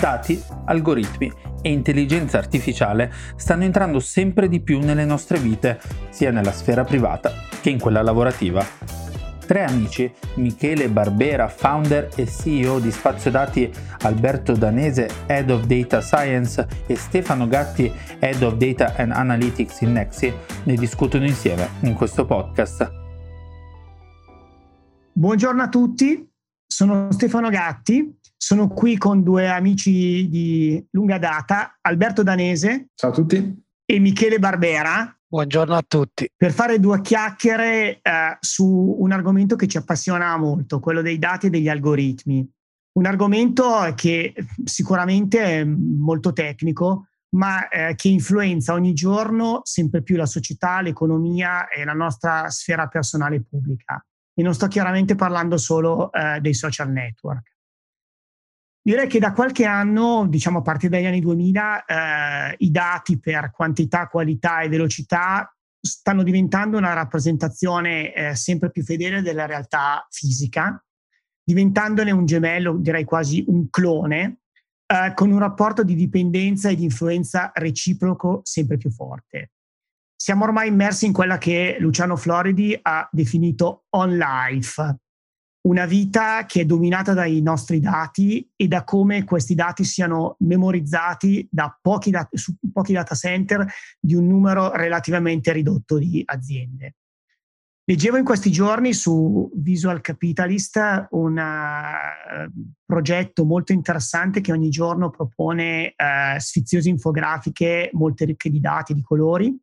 Dati, algoritmi e intelligenza artificiale stanno entrando sempre di più nelle nostre vite, sia nella sfera privata che in quella lavorativa. Tre amici, Michele Barbera, founder e CEO di Spazio Dati, Alberto Danese, Head of Data Science e Stefano Gatti, Head of Data and Analytics in Nexi, ne discutono insieme in questo podcast. Buongiorno a tutti, sono Stefano Gatti, sono qui con due amici di lunga data, Alberto Danese. Ciao a tutti. E Michele Barbera. Buongiorno a tutti. Per fare due chiacchiere eh, su un argomento che ci appassiona molto, quello dei dati e degli algoritmi. Un argomento che sicuramente è molto tecnico, ma eh, che influenza ogni giorno sempre più la società, l'economia e la nostra sfera personale pubblica. E non sto chiaramente parlando solo eh, dei social network. Direi che da qualche anno, diciamo a partire dagli anni 2000, eh, i dati per quantità, qualità e velocità stanno diventando una rappresentazione eh, sempre più fedele della realtà fisica, diventandone un gemello, direi quasi un clone, eh, con un rapporto di dipendenza e di influenza reciproco sempre più forte. Siamo ormai immersi in quella che Luciano Floridi ha definito on life, una vita che è dominata dai nostri dati e da come questi dati siano memorizzati da pochi, dat- su pochi data center di un numero relativamente ridotto di aziende. Leggevo in questi giorni su Visual Capitalist un uh, progetto molto interessante che ogni giorno propone uh, sfiziose infografiche molto ricche di dati, di colori,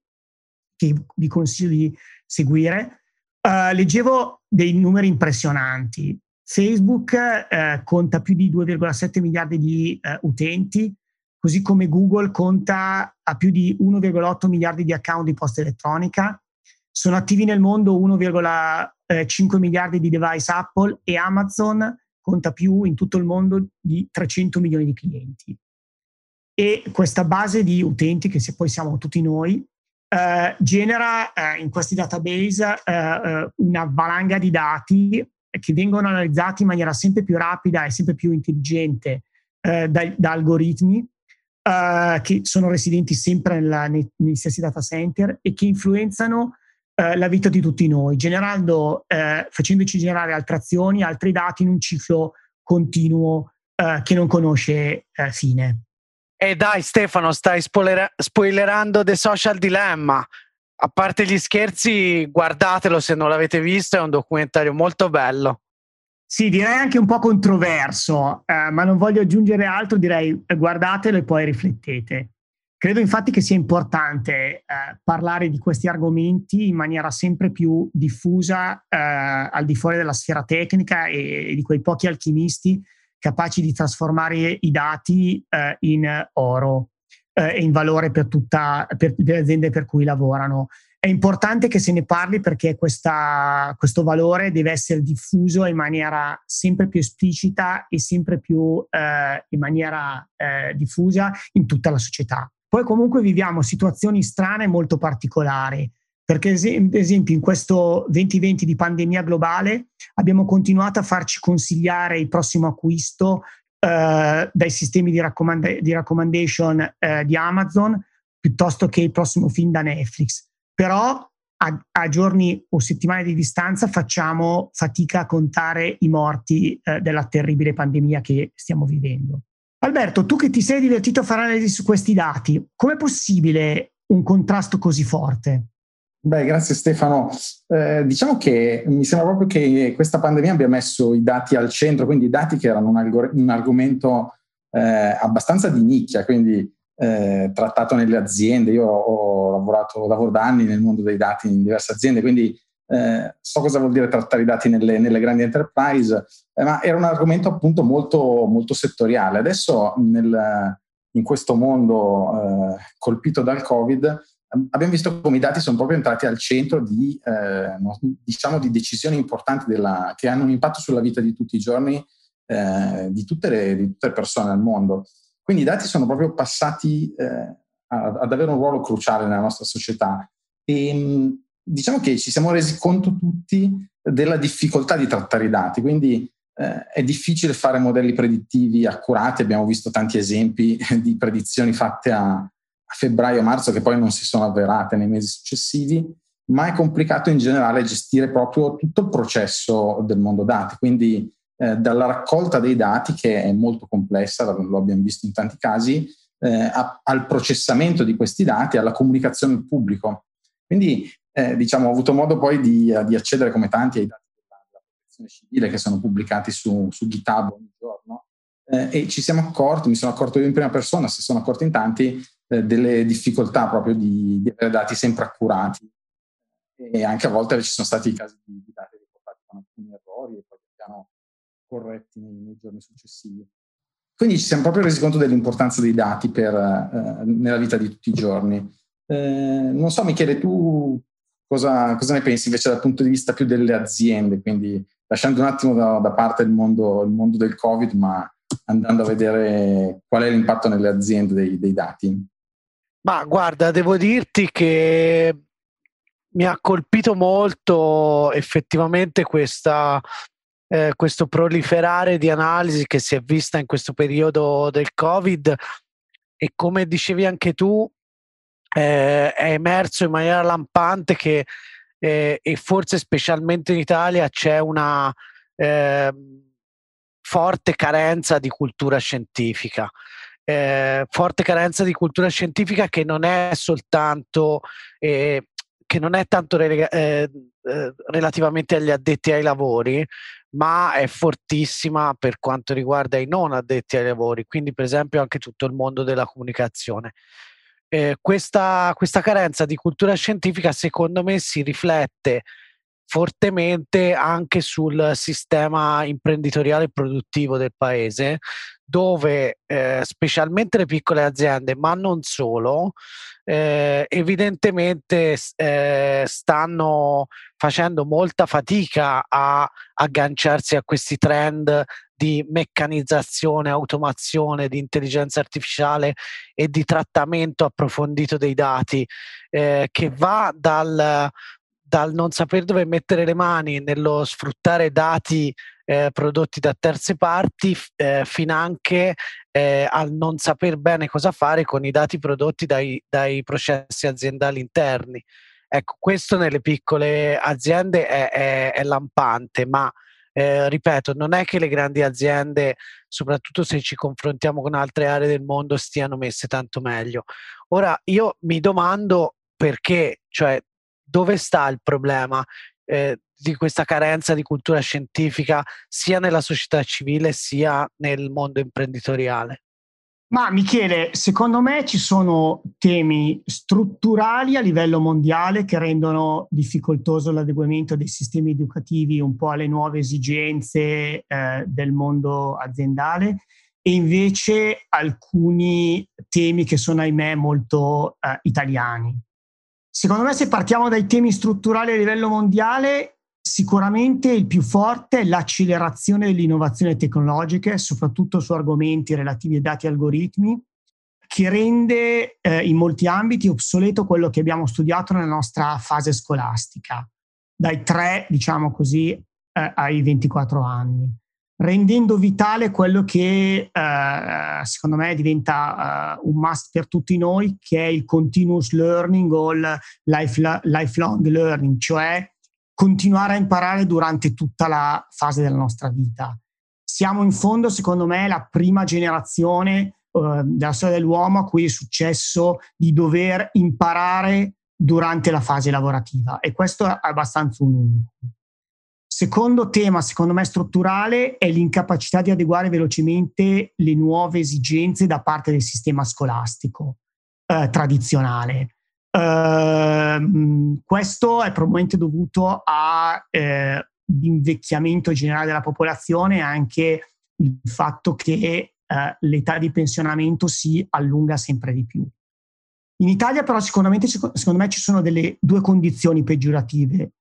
che vi consiglio di seguire Uh, leggevo dei numeri impressionanti. Facebook uh, conta più di 2,7 miliardi di uh, utenti, così come Google conta a più di 1,8 miliardi di account di posta elettronica. Sono attivi nel mondo 1,5 miliardi di device Apple e Amazon conta più in tutto il mondo di 300 milioni di clienti. E questa base di utenti, che poi siamo tutti noi, eh, genera eh, in questi database eh, eh, una valanga di dati che vengono analizzati in maniera sempre più rapida e sempre più intelligente da, da, algoritmi che sono residenti sempre nella, nei, negli stessi data center e che influenzano la vita di tutti noi, generando, facendoci generare altre azioni, altri dati in un ciclo continuo che non conosce fine. E dai Stefano, stai spoiler- spoilerando The Social Dilemma. A parte gli scherzi, guardatelo se non l'avete visto, è un documentario molto bello. Sì, direi anche un po' controverso, eh, ma non voglio aggiungere altro, direi eh, guardatelo e poi riflettete. Credo infatti che sia importante eh, parlare di questi argomenti in maniera sempre più diffusa eh, al di fuori della sfera tecnica e, e di quei pochi alchimisti capaci di trasformare i dati eh, in oro eh, e in valore per tutte le aziende per cui lavorano. È importante che se ne parli perché questa, questo valore deve essere diffuso in maniera sempre più esplicita e sempre più eh, in maniera eh, diffusa in tutta la società. Poi comunque viviamo situazioni strane molto particolari perché ad esempio in questo 2020 di pandemia globale abbiamo continuato a farci consigliare il prossimo acquisto eh, dai sistemi di, raccomand- di recommendation eh, di Amazon piuttosto che il prossimo film da Netflix. Però a, a, giorni o settimane di distanza facciamo fatica a contare i morti eh, della terribile pandemia che stiamo vivendo. Alberto, tu che ti sei divertito a fare analisi su questi dati, com'è possibile un contrasto così forte? Beh, grazie Stefano. Eh, diciamo che mi sembra proprio che questa pandemia abbia messo i dati al centro, quindi i dati che erano un, algor- un argomento eh, abbastanza di nicchia, quindi eh, trattato nelle aziende. Io ho lavorato, lavoro da anni nel mondo dei dati in diverse aziende, quindi eh, so cosa vuol dire trattare i dati nelle, nelle grandi enterprise, eh, ma era un argomento appunto molto, molto settoriale. Adesso nel, in questo mondo eh, colpito dal Covid, abbiamo visto come i dati sono proprio entrati al centro di, eh, diciamo di decisioni importanti della, che hanno un impatto sulla vita di tutti i giorni eh, di, tutte le, di, tutte le, persone al mondo. Quindi i dati sono proprio passati eh, ad avere un ruolo cruciale nella nostra società. E diciamo che ci siamo resi conto tutti della difficoltà di trattare i dati, quindi eh, è difficile fare modelli predittivi accurati, abbiamo visto tanti esempi di predizioni fatte a, a febbraio-marzo che poi non si sono avverate nei mesi successivi, ma è complicato in generale gestire proprio tutto il processo del mondo dati, quindi eh, dalla raccolta dei dati, che è molto complessa, lo abbiamo visto in tanti casi, eh, a, al processamento di questi dati, alla comunicazione al pubblico. Quindi eh, diciamo, ho avuto modo poi di, di, accedere come tanti ai dati della protezione civile che sono pubblicati su, su GitHub ogni giorno eh, e ci siamo accorti, mi sono accorto io in prima persona, si sono accorti in tanti, eh, delle difficoltà proprio di, di, avere dati sempre accurati e anche a volte ci sono stati casi di, di dati riportati con alcuni errori e poi piano corretti nei, nei, giorni successivi. Quindi ci siamo proprio resi conto dell'importanza dei dati per, eh, nella vita di tutti i giorni. Eh, non so, Michele, tu cosa, cosa, ne pensi invece dal punto di vista più delle aziende? Quindi lasciando un attimo da, da parte il mondo, il mondo, del Covid, ma andando a vedere qual è l'impatto nelle aziende dei, dei dati. Ma guarda, devo dirti che mi ha colpito molto effettivamente questa eh, questo proliferare di analisi che si è vista in questo periodo del Covid e come dicevi anche tu eh, è emerso in maniera lampante che eh, e forse specialmente in Italia c'è una ehm, forte carenza di cultura scientifica. Eh, forte carenza di cultura scientifica che non è soltanto eh, che non è tanto relega- eh, eh, relativamente agli addetti ai lavori, ma è fortissima per quanto riguarda i non addetti ai lavori, quindi per esempio anche tutto il mondo della comunicazione. Eh, questa, questa carenza di cultura scientifica secondo me si riflette fortemente anche sul sistema imprenditoriale e produttivo del paese, dove eh, specialmente le piccole aziende, ma non solo, eh, evidentemente eh, stanno facendo molta fatica a agganciarsi a questi trend di meccanizzazione, automazione, di intelligenza artificiale e di trattamento approfondito dei dati, eh, che va dal, dal non saper dove mettere le mani nello sfruttare dati eh, prodotti da terze parti eh, fin anche eh, al non saper bene cosa fare con i dati prodotti dai, dai processi aziendali interni. Ecco, questo nelle piccole aziende è, è, è lampante, ma eh, ripeto, non è che le grandi aziende, soprattutto se ci confrontiamo con altre aree del mondo, stiano messe tanto meglio. Ora, io mi domando perché, cioè, dove sta il problema? Eh, di questa carenza di cultura scientifica sia nella società civile sia nel mondo imprenditoriale? Ma Michele, secondo me ci sono temi strutturali a livello mondiale che rendono difficoltoso l'adeguamento dei sistemi educativi un po' alle nuove esigenze eh, del mondo aziendale e invece alcuni temi che sono ahimè molto eh, italiani. Secondo me se partiamo dai temi strutturali a livello mondiale, Sicuramente il più forte è l'accelerazione delle innovazioni tecnologiche, soprattutto su argomenti relativi ai dati e algoritmi, che rende eh, in molti ambiti obsoleto quello che abbiamo studiato nella nostra fase scolastica, dai 3, diciamo così, eh, ai 24 anni, rendendo vitale quello che eh, secondo me diventa uh, un must per tutti noi, che è il continuous learning o il life, lifelong learning, cioè continuare a imparare durante tutta la fase della nostra vita. Siamo in fondo, secondo me, la prima generazione eh, della storia dell'uomo a cui è successo di dover imparare durante la fase lavorativa e questo è abbastanza unico. Secondo tema, secondo me, strutturale è l'incapacità di adeguare velocemente le nuove esigenze da parte del sistema scolastico eh, tradizionale. Uh, questo è probabilmente dovuto all'invecchiamento eh, generale della popolazione e anche il fatto che eh, l'età di pensionamento si allunga sempre di più. In Italia però sicuramente secondo me ci sono delle due condizioni peggiorative.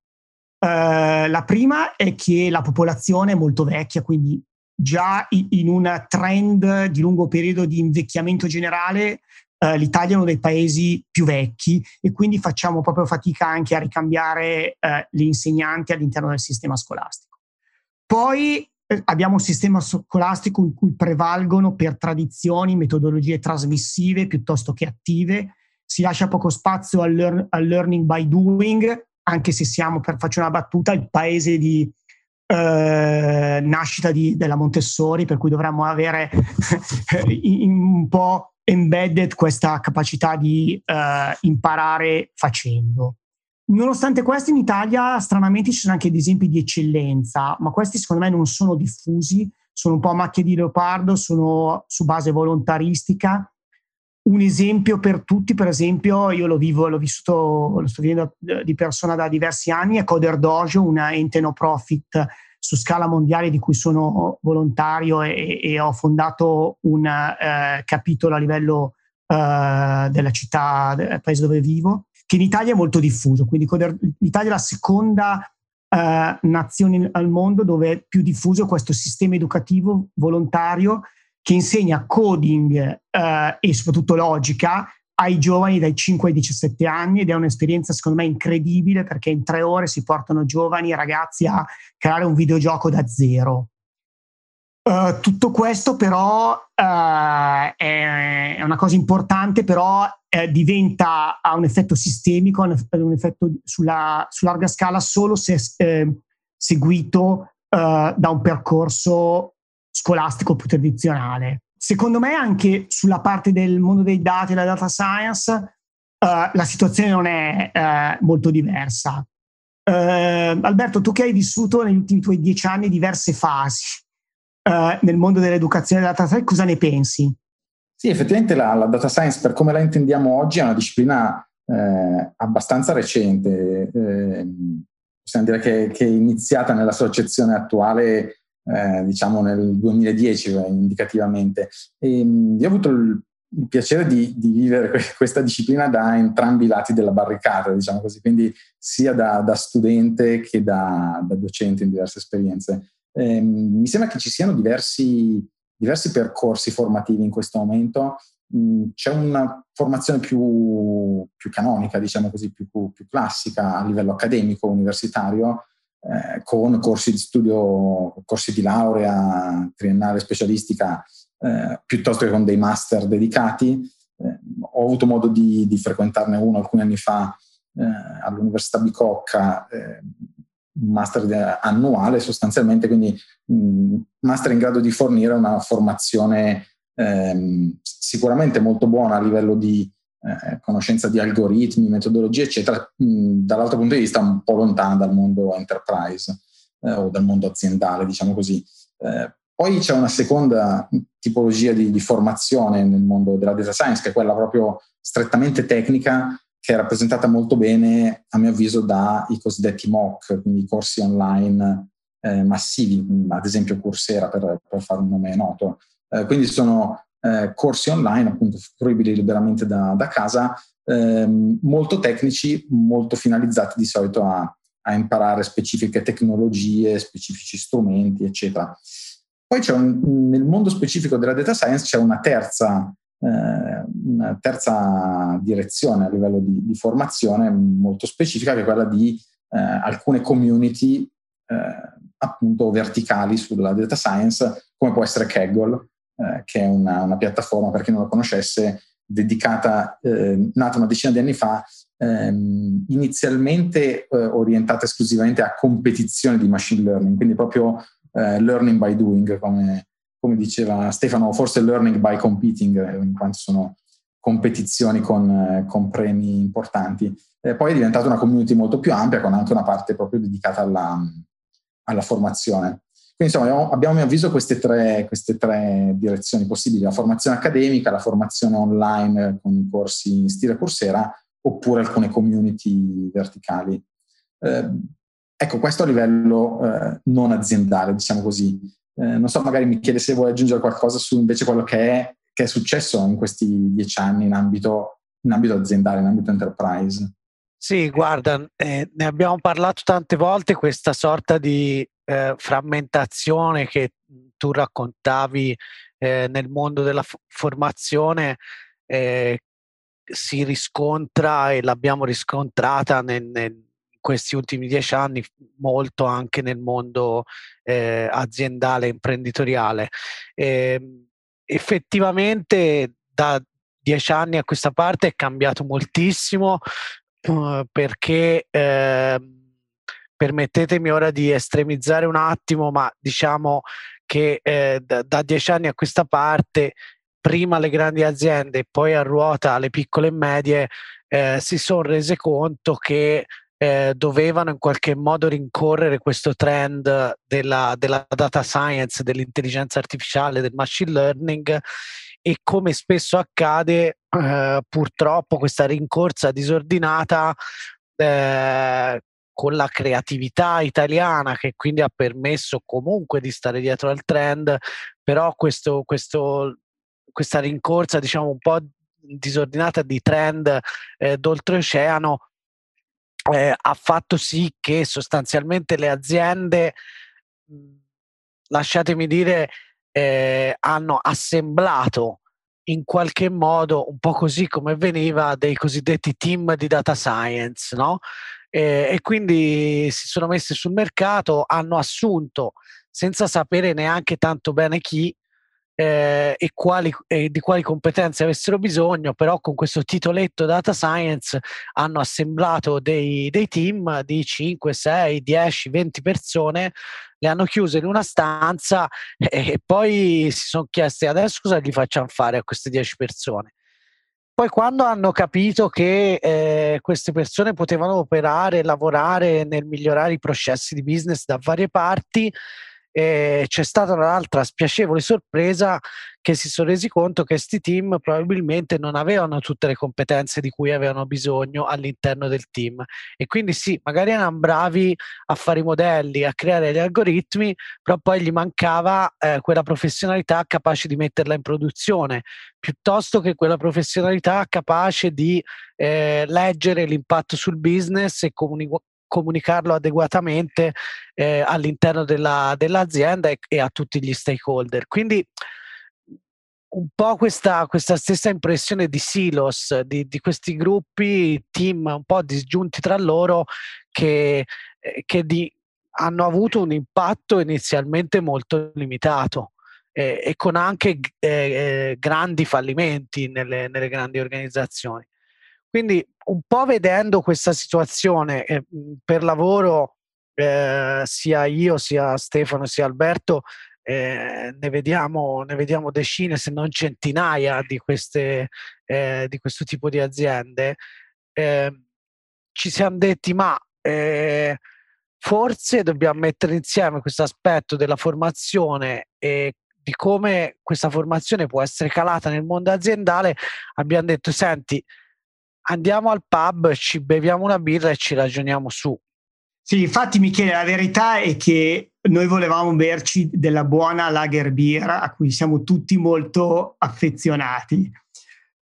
Uh, la prima è che la popolazione è molto vecchia, quindi già in un trend di lungo periodo di invecchiamento generale eh, l'Italia è uno dei paesi più vecchi e quindi facciamo proprio fatica anche a ricambiare eh, gli insegnanti all'interno del sistema scolastico. Poi eh, abbiamo un sistema scolastico in cui prevalgono per tradizioni metodologie trasmissive piuttosto che attive, si lascia poco spazio al, learn, al learning by doing, anche se siamo, per faccio una battuta, il paese di eh, nascita di, della Montessori, per cui dovremmo avere un po' embedded questa capacità di eh, imparare facendo. Nonostante questo, in Italia stranamente ci sono anche degli esempi di eccellenza, ma questi secondo me non sono diffusi, sono un po' macchie di leopardo, sono su base volontaristica. Un esempio per tutti, per esempio, io lo vivo, l'ho vissuto, lo sto vivendo di persona da diversi anni, è Coder Dojo, una ente no profit su scala mondiale di cui sono volontario e, e ho fondato un eh, capitolo a livello eh, della città, del paese dove vivo, che in Italia è molto diffuso. Quindi l'Italia è la seconda eh, nazione al mondo dove è più diffuso questo sistema educativo volontario che insegna coding eh, e soprattutto logica ai giovani dai 5 ai 17 anni ed è un'esperienza secondo me incredibile perché in tre ore si portano giovani e ragazzi a creare un videogioco da zero. Uh, tutto questo però uh, è, una cosa importante, però uh, diventa, ha un effetto sistemico, un, effetto sulla, su larga scala solo se eh, seguito da un percorso scolastico più tradizionale. Secondo me anche sulla parte del mondo dei dati e della data science uh, la situazione non è uh, molto diversa. Uh, Alberto, tu che hai vissuto negli ultimi tuoi dieci anni diverse fasi nel mondo dell'educazione e della data science, cosa ne pensi? Sì, effettivamente la, la, data science, per come la intendiamo oggi, è una disciplina eh, abbastanza recente. Eh, possiamo dire che, che, è iniziata nella sua accezione attuale eh, diciamo nel 2010 indicativamente. E, io ho avuto il, il piacere di, di, vivere questa disciplina da entrambi i lati della barricata, diciamo così, quindi sia da, da studente che da, da, docente in diverse esperienze. Eh, mi sembra che ci siano diversi, diversi percorsi formativi in questo momento. Mm, c'è una formazione più, più canonica, diciamo così, più, più classica a livello accademico, universitario, eh, con corsi di studio, corsi di laurea triennale specialistica, eh, piuttosto che con dei master dedicati. Eh, ho avuto modo di, di, frequentarne uno alcuni anni fa eh, all'Università Bicocca, un master annuale sostanzialmente, quindi un master in grado di fornire una formazione ehm, sicuramente molto buona a livello di eh, conoscenza di algoritmi, metodologie, eccetera, mh, dall'altro punto di vista un po' lontana dal mondo enterprise eh, o dal mondo aziendale, diciamo così. Eh, poi c'è una seconda tipologia di, di, formazione nel mondo della data science, che è quella proprio strettamente tecnica, che è rappresentata molto bene, a mio avviso, dai cosiddetti MOOC, quindi corsi online eh, massivi, ad esempio Coursera per, per fare un nome noto. Eh, quindi sono eh, corsi online, appunto fruibili liberamente da, da casa, ehm, molto tecnici, molto finalizzati di solito a, a, imparare specifiche tecnologie, specifici strumenti, eccetera. Poi c'è un, nel mondo specifico della data science c'è una terza, eh, una terza direzione a livello di, di, formazione molto specifica, che è quella di eh, alcune community eh, appunto verticali sulla data science, come può essere Kaggle, eh, che è una, una, piattaforma, per chi non la conoscesse, dedicata, eh, nata una decina di anni fa, ehm, inizialmente eh, orientata esclusivamente a competizioni di machine learning, quindi proprio eh, learning by doing, come, come, diceva Stefano, forse learning by competing, eh, in quanto sono competizioni con, con premi importanti. poi è diventata una community molto più ampia, con anche una parte proprio dedicata alla, alla formazione. Quindi insomma abbiamo, a mio avviso queste tre, queste tre, direzioni possibili, la formazione accademica, la formazione online con corsi in stile Coursera oppure alcune community verticali. Eh, ecco, questo a livello eh, non aziendale, diciamo così. Eh, non so, magari mi chiede se vuoi aggiungere qualcosa su invece quello che è, che è successo in questi dieci anni in ambito, in ambito aziendale, in ambito enterprise. Sì, guarda, eh, ne abbiamo parlato tante volte, questa sorta di eh, frammentazione che tu raccontavi eh, nel mondo della f- formazione eh, si riscontra e l'abbiamo riscontrata nel, nel questi ultimi dieci anni molto anche nel mondo eh, aziendale imprenditoriale. Eh, effettivamente da dieci anni a questa parte è cambiato moltissimo perché eh, permettetemi ora di estremizzare un attimo, ma diciamo che eh, da, da dieci anni a questa parte prima le grandi aziende e poi a ruota le piccole e medie eh, si sono rese conto che eh, dovevano in qualche modo rincorrere questo trend della, della, data science, dell'intelligenza artificiale, del machine learning e come spesso accade eh, purtroppo questa rincorsa disordinata eh, con la creatività italiana che quindi ha permesso comunque di stare dietro al trend, però questo, questo, questa rincorsa diciamo un po' disordinata di trend eh, d'oltreoceano eh, ha fatto sì che sostanzialmente le aziende, lasciatemi dire, eh, hanno assemblato in qualche modo, un po' così come veniva, dei cosiddetti team di data science, no? Eh, e quindi si sono messi sul mercato, hanno assunto senza sapere neanche tanto bene chi, eh, e, quali, e di quali competenze avessero bisogno, però con questo titoletto data science hanno assemblato dei, dei team di 5, 6, 10, 20 persone, le hanno chiuse in una stanza e, e poi si sono chiesti adesso cosa gli facciamo fare a queste 10 persone. Poi quando hanno capito che eh, queste persone potevano operare, lavorare nel migliorare i processi di business da varie parti, e c'è stata un'altra spiacevole sorpresa che si sono resi conto che questi team probabilmente non avevano tutte le competenze di cui avevano bisogno all'interno del team. E quindi sì, magari erano bravi a fare i modelli, a creare gli algoritmi, però poi gli mancava eh, quella professionalità capace di metterla in produzione, piuttosto che quella professionalità capace di eh, leggere l'impatto sul business e comunicare comunicarlo adeguatamente eh, all'interno della, dell'azienda e, e, a tutti gli stakeholder. Quindi un po' questa, questa stessa impressione di silos, di, di, questi gruppi, team un po' disgiunti tra loro che, eh, che di, hanno avuto un impatto inizialmente molto limitato. Eh, e con anche eh, eh grandi fallimenti nelle, nelle grandi organizzazioni. Quindi un po' vedendo questa situazione eh, per lavoro, eh, sia io, sia Stefano, sia Alberto, eh, ne, vediamo, ne, vediamo, decine, se non centinaia di, queste, eh, di questo tipo di aziende. Ehm, ci siamo detti, ma eh, forse dobbiamo mettere insieme questo aspetto della formazione e di come questa formazione può essere calata nel mondo aziendale. Abbiamo detto, senti, andiamo al pub, ci beviamo una birra e ci ragioniamo su. Sì, infatti Michele, la verità è che noi volevamo berci della buona lager beer a cui siamo tutti molto affezionati.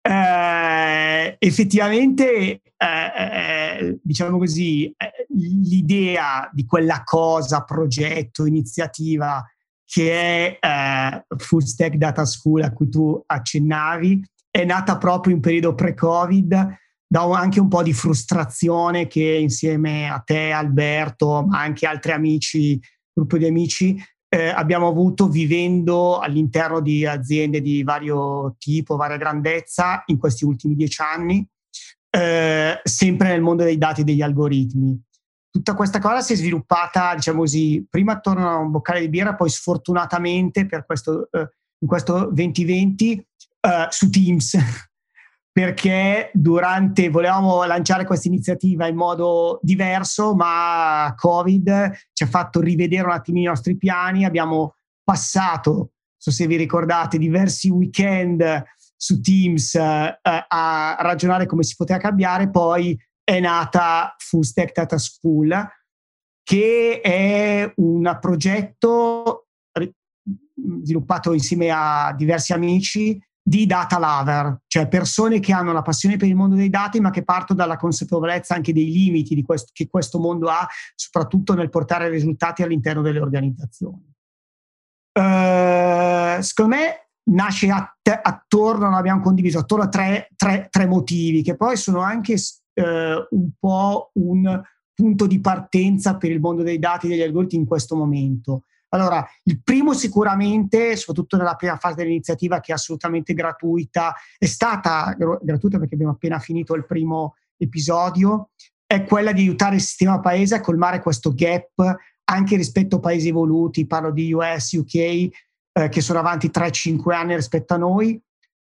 Eh, effettivamente, eh, eh, diciamo così, eh, l'idea di quella cosa, progetto, iniziativa che è eh, Full Stack Data School a cui tu accennavi, è nata proprio in periodo pre-Covid, da anche un po' di frustrazione che insieme a te, Alberto, ma anche altri amici, gruppo di amici, eh, abbiamo avuto vivendo all'interno di aziende di vario tipo, varia grandezza in questi ultimi dieci anni, eh, sempre nel mondo dei dati e degli algoritmi. Tutta questa cosa si è sviluppata, diciamo così, prima attorno a un boccale di birra, poi sfortunatamente per questo, eh, in questo 2020 uh, su Teams perché durante volevamo lanciare questa iniziativa in modo diverso, ma Covid ci ha fatto rivedere un attimo i nostri piani. Abbiamo passato, non so se vi ricordate, diversi weekend su Teams uh, a ragionare come si poteva cambiare. Poi è nata Full Stack Data School, che è un progetto sviluppato insieme a diversi amici di data lover, cioè persone che hanno la passione per il mondo dei dati ma che partono dalla consapevolezza anche dei limiti questo, che questo mondo ha, soprattutto nel portare risultati all'interno delle organizzazioni. Uh, secondo me nasce att- attorno, l'abbiamo condiviso, attorno a tre, tre, tre, motivi che poi sono anche uh, un po' un punto di partenza per il mondo dei dati e degli algoritmi in questo momento? Allora, il primo sicuramente, soprattutto nella prima fase dell'iniziativa che è assolutamente gratuita, è stata gratuita perché abbiamo appena finito il primo episodio, è quella di aiutare il sistema paese a colmare questo gap anche rispetto a paesi evoluti, parlo di US, UK, eh, che sono avanti 3-5 anni rispetto a noi,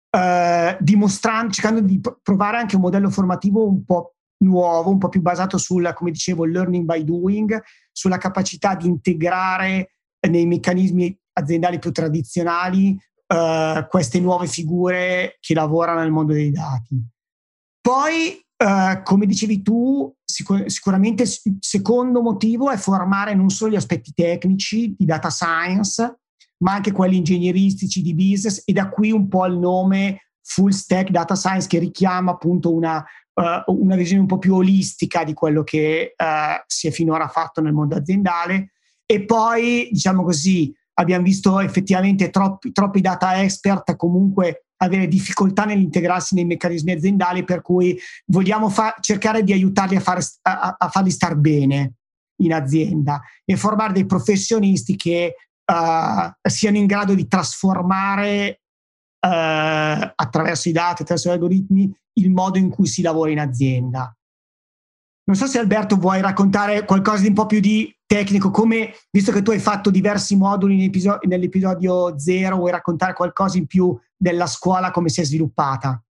eh, dimostrando, cercando di provare anche un modello formativo un po' nuovo, un po' più basato sul, come dicevo, learning by doing, sulla capacità di integrare nei meccanismi aziendali più tradizionali eh, queste nuove figure che lavorano nel mondo dei dati. Poi, eh, come dicevi tu, sicur- sicuramente il secondo motivo è formare non solo gli aspetti tecnici di data science, ma anche quelli ingegneristici di business e da qui un po' il nome full stack data science che richiama appunto una, uh, una visione un po' più olistica di quello che uh, si è finora fatto nel mondo aziendale e poi, diciamo così, abbiamo visto effettivamente troppi, troppi data expert comunque avere difficoltà nell'integrarsi nei meccanismi aziendali, per cui vogliamo fa- cercare di aiutarli a, fare, a, a, farli star bene in azienda e formare dei professionisti che uh, siano in grado di trasformare uh, attraverso i dati, attraverso gli algoritmi, il modo in cui si lavora in azienda. Non so se Alberto vuoi raccontare qualcosa di un po' più di tecnico, come, visto che tu hai fatto diversi moduli nell'episodio 0, vuoi raccontare qualcosa in più della scuola, come si è sviluppata?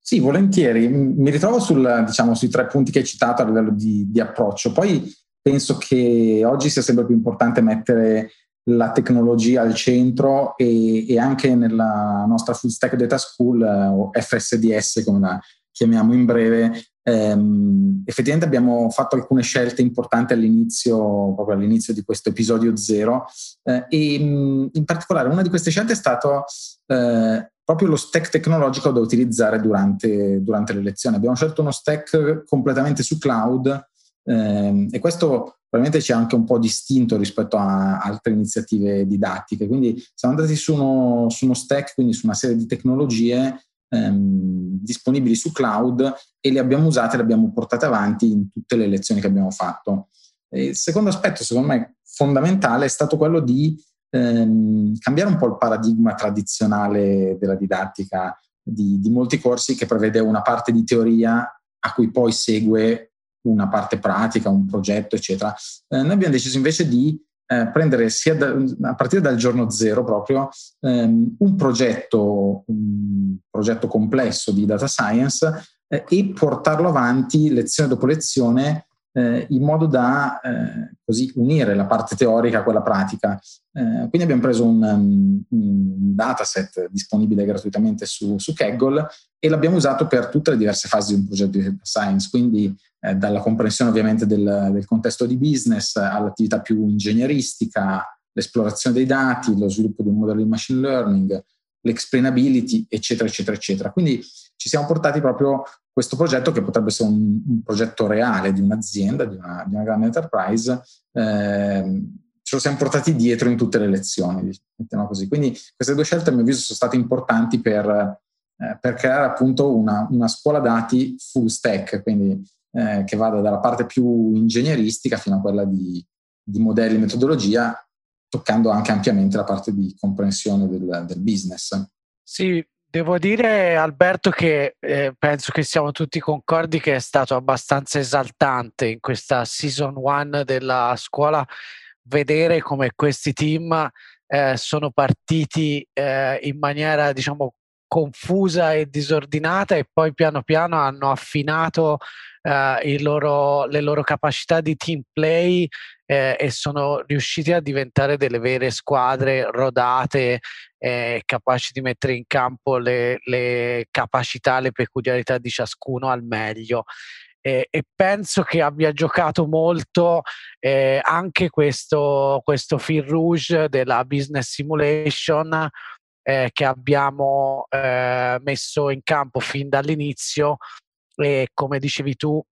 Sì, volentieri. Mi ritrovo sul, diciamo, sui tre punti che hai citato a livello di, di, approccio. Poi penso che oggi sia sempre più importante mettere la tecnologia al centro e, e anche nella nostra Full Stack Data School, o FSDS come la chiamiamo in breve, ehm, effettivamente abbiamo fatto alcune scelte importanti all'inizio, proprio all'inizio di questo episodio zero eh, e in particolare una di queste scelte è stato eh, proprio lo stack tecnologico da utilizzare durante, durante le lezioni. Abbiamo scelto uno stack completamente su cloud eh, e questo probabilmente ci ha anche un po' distinto rispetto a altre iniziative didattiche. Quindi siamo andati su uno, su uno stack, quindi su una serie di tecnologie ehm, disponibili su cloud e le abbiamo usate, le abbiamo portate avanti in tutte le lezioni che abbiamo fatto. Il secondo aspetto, secondo me, fondamentale è stato quello di ehm, cambiare un po' il paradigma tradizionale della didattica di, di molti corsi che prevede una parte di teoria a cui poi segue una parte pratica, un progetto, eccetera. Eh, noi abbiamo deciso invece di eh, prendere da, a partire dal giorno zero proprio ehm, un progetto, un progetto complesso di data science eh, e portarlo avanti lezione dopo lezione eh, in modo da eh, così unire la parte teorica a quella pratica. Eh, quindi abbiamo preso un, um, un, dataset disponibile gratuitamente su, su Kaggle e l'abbiamo usato per tutte le diverse fasi di un progetto di data science, quindi eh, dalla comprensione ovviamente del, del, contesto di business all'attività più ingegneristica, l'esplorazione dei dati, lo sviluppo di un modello di machine learning, l'explainability, eccetera, eccetera, eccetera. Quindi ci siamo portati proprio questo progetto che potrebbe essere un, un progetto reale di un'azienda, di una, di una grande enterprise, eh, ce lo siamo portati dietro in tutte le lezioni, mettiamo così. Quindi queste due scelte a mio avviso sono state importanti per, eh, per creare appunto una, una, scuola dati full stack, quindi eh, che vada dalla parte più ingegneristica fino a quella di, di modelli metodologia, toccando anche ampiamente la parte di comprensione del, del business. Sì, Devo dire, Alberto, che eh, penso che siamo tutti concordi che è stato abbastanza esaltante in questa season one della scuola vedere come questi team eh, sono partiti eh, in maniera, diciamo, confusa e disordinata e poi piano piano hanno affinato eh, loro, le loro capacità di team play eh, e sono riusciti a diventare delle vere squadre rodate, eh, capaci di mettere in campo le, le, capacità, le peculiarità di ciascuno al meglio. E, e penso che abbia giocato molto eh, anche questo, questo fil rouge della business simulation eh, che abbiamo eh, messo in campo fin dall'inizio e come dicevi tu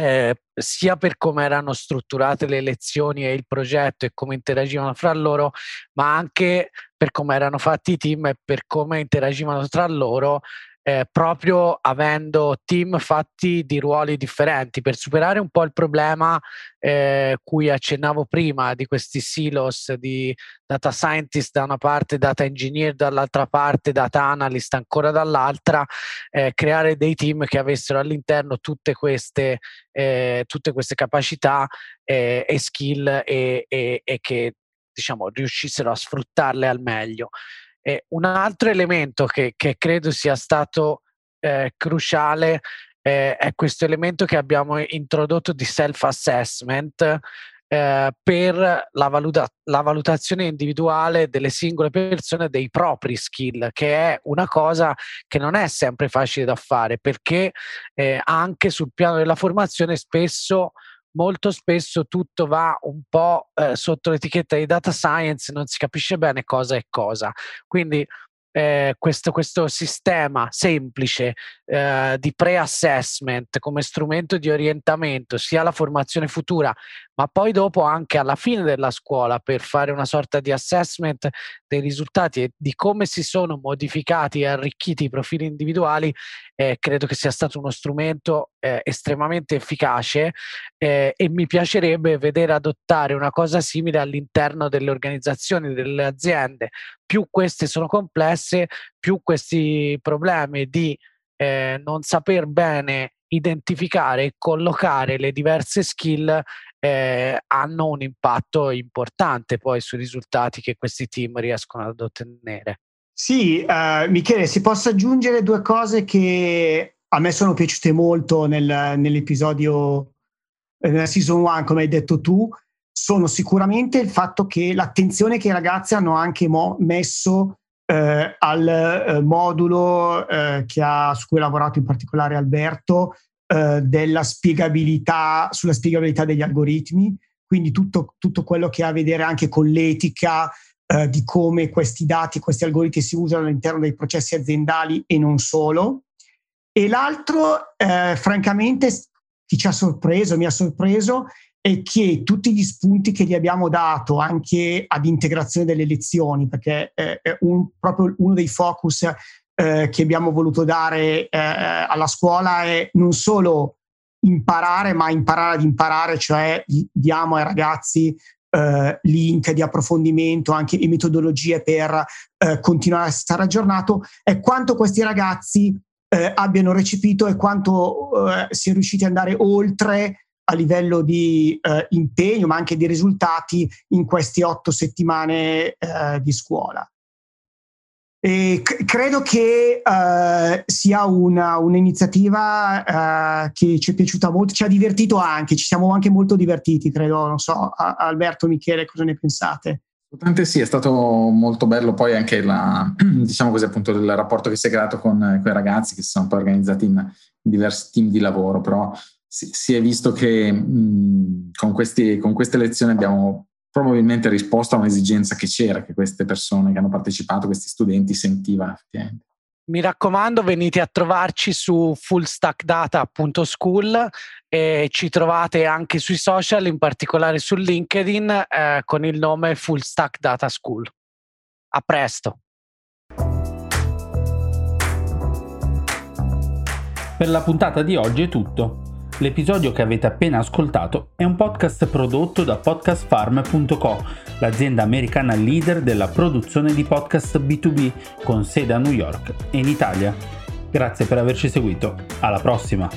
eh, sia per come erano strutturate le lezioni e il progetto e come interagivano fra loro, ma anche per come erano fatti i team e per come interagivano tra loro, eh, proprio avendo team fatti di ruoli differenti per superare un po' il problema eh, cui accennavo prima di questi silos di data scientist da una parte, data engineer dall'altra parte, data analyst ancora dall'altra, eh, creare dei team che avessero all'interno tutte queste, eh, tutte queste capacità eh, e skill e, e, e che diciamo, riuscissero a sfruttarle al meglio. E un altro elemento che, che credo sia stato eh, cruciale eh, è questo elemento che abbiamo introdotto di self-assessment eh, per la, valuta- la, valutazione individuale delle singole persone dei propri skill, che è una cosa che non è sempre facile da fare perché eh, anche sul piano della formazione spesso molto spesso tutto va un po' eh, sotto l'etichetta di data science, non si capisce bene cosa è cosa. Quindi eh, questo, questo, sistema semplice eh, di pre-assessment come strumento di orientamento sia alla formazione futura, ma poi dopo anche alla fine della scuola per fare una sorta di assessment dei risultati e di come si sono modificati e arricchiti i profili individuali, eh, credo che sia stato uno strumento eh, estremamente efficace eh, e mi piacerebbe vedere adottare una cosa simile all'interno delle organizzazioni, delle aziende. Più queste sono complesse, più questi problemi di eh, non saper bene identificare e collocare le diverse skill eh, hanno un impatto importante poi sui risultati che questi team riescono ad ottenere. Sì, uh, Michele, si posso aggiungere due cose che a me sono piaciute molto nel, nell'episodio, eh, nella season 1, come hai detto tu, sono sicuramente il fatto che l'attenzione che i ragazzi hanno anche mo- messo eh, al eh, modulo eh, ha, su cui ha lavorato in particolare Alberto, eh, della spiegabilità, sulla spiegabilità degli algoritmi, quindi tutto, tutto, quello che ha a vedere anche con l'etica eh, di come questi dati, questi algoritmi si usano all'interno dei processi aziendali e non solo. E l'altro, eh, francamente, che ci ha sorpreso, mi ha sorpreso, è che tutti gli spunti che gli abbiamo dato anche ad integrazione delle lezioni, perché è un, proprio uno dei focus eh, che abbiamo voluto dare eh, alla scuola è non solo imparare, ma imparare ad imparare, cioè diamo ai ragazzi eh, link di approfondimento, anche e metodologie per eh, continuare a stare aggiornato, è quanto questi ragazzi eh, abbiano recepito e quanto eh, si è riusciti ad andare oltre a livello di eh, impegno, ma anche di risultati in queste otto settimane eh, di scuola. E c- credo che uh, sia una, un'iniziativa uh, che ci è piaciuta molto, ci ha divertito anche, ci siamo anche molto divertiti, credo, non so, a- Alberto, Michele, cosa ne pensate? Assolutamente sì, è stato molto bello poi anche la, diciamo così, appunto, il rapporto che si è creato con, con i ragazzi che si sono poi organizzati in, in diversi team di lavoro, però si, si è visto che mh, con, questi, con queste lezioni abbiamo probabilmente risposto a un'esigenza che c'era, che queste persone che hanno partecipato, questi studenti, sentivano effettivamente. Mi raccomando, venite a trovarci su fullstackdata.school e ci trovate anche sui social, in particolare su LinkedIn, eh, con il nome Full Stack Data School. A presto! Per la puntata di oggi è tutto. L'episodio che avete appena ascoltato è un podcast prodotto da podcastfarm.co, l'azienda americana leader della produzione di podcast B2B con sede a New York e in Italia. Grazie per averci seguito, alla prossima!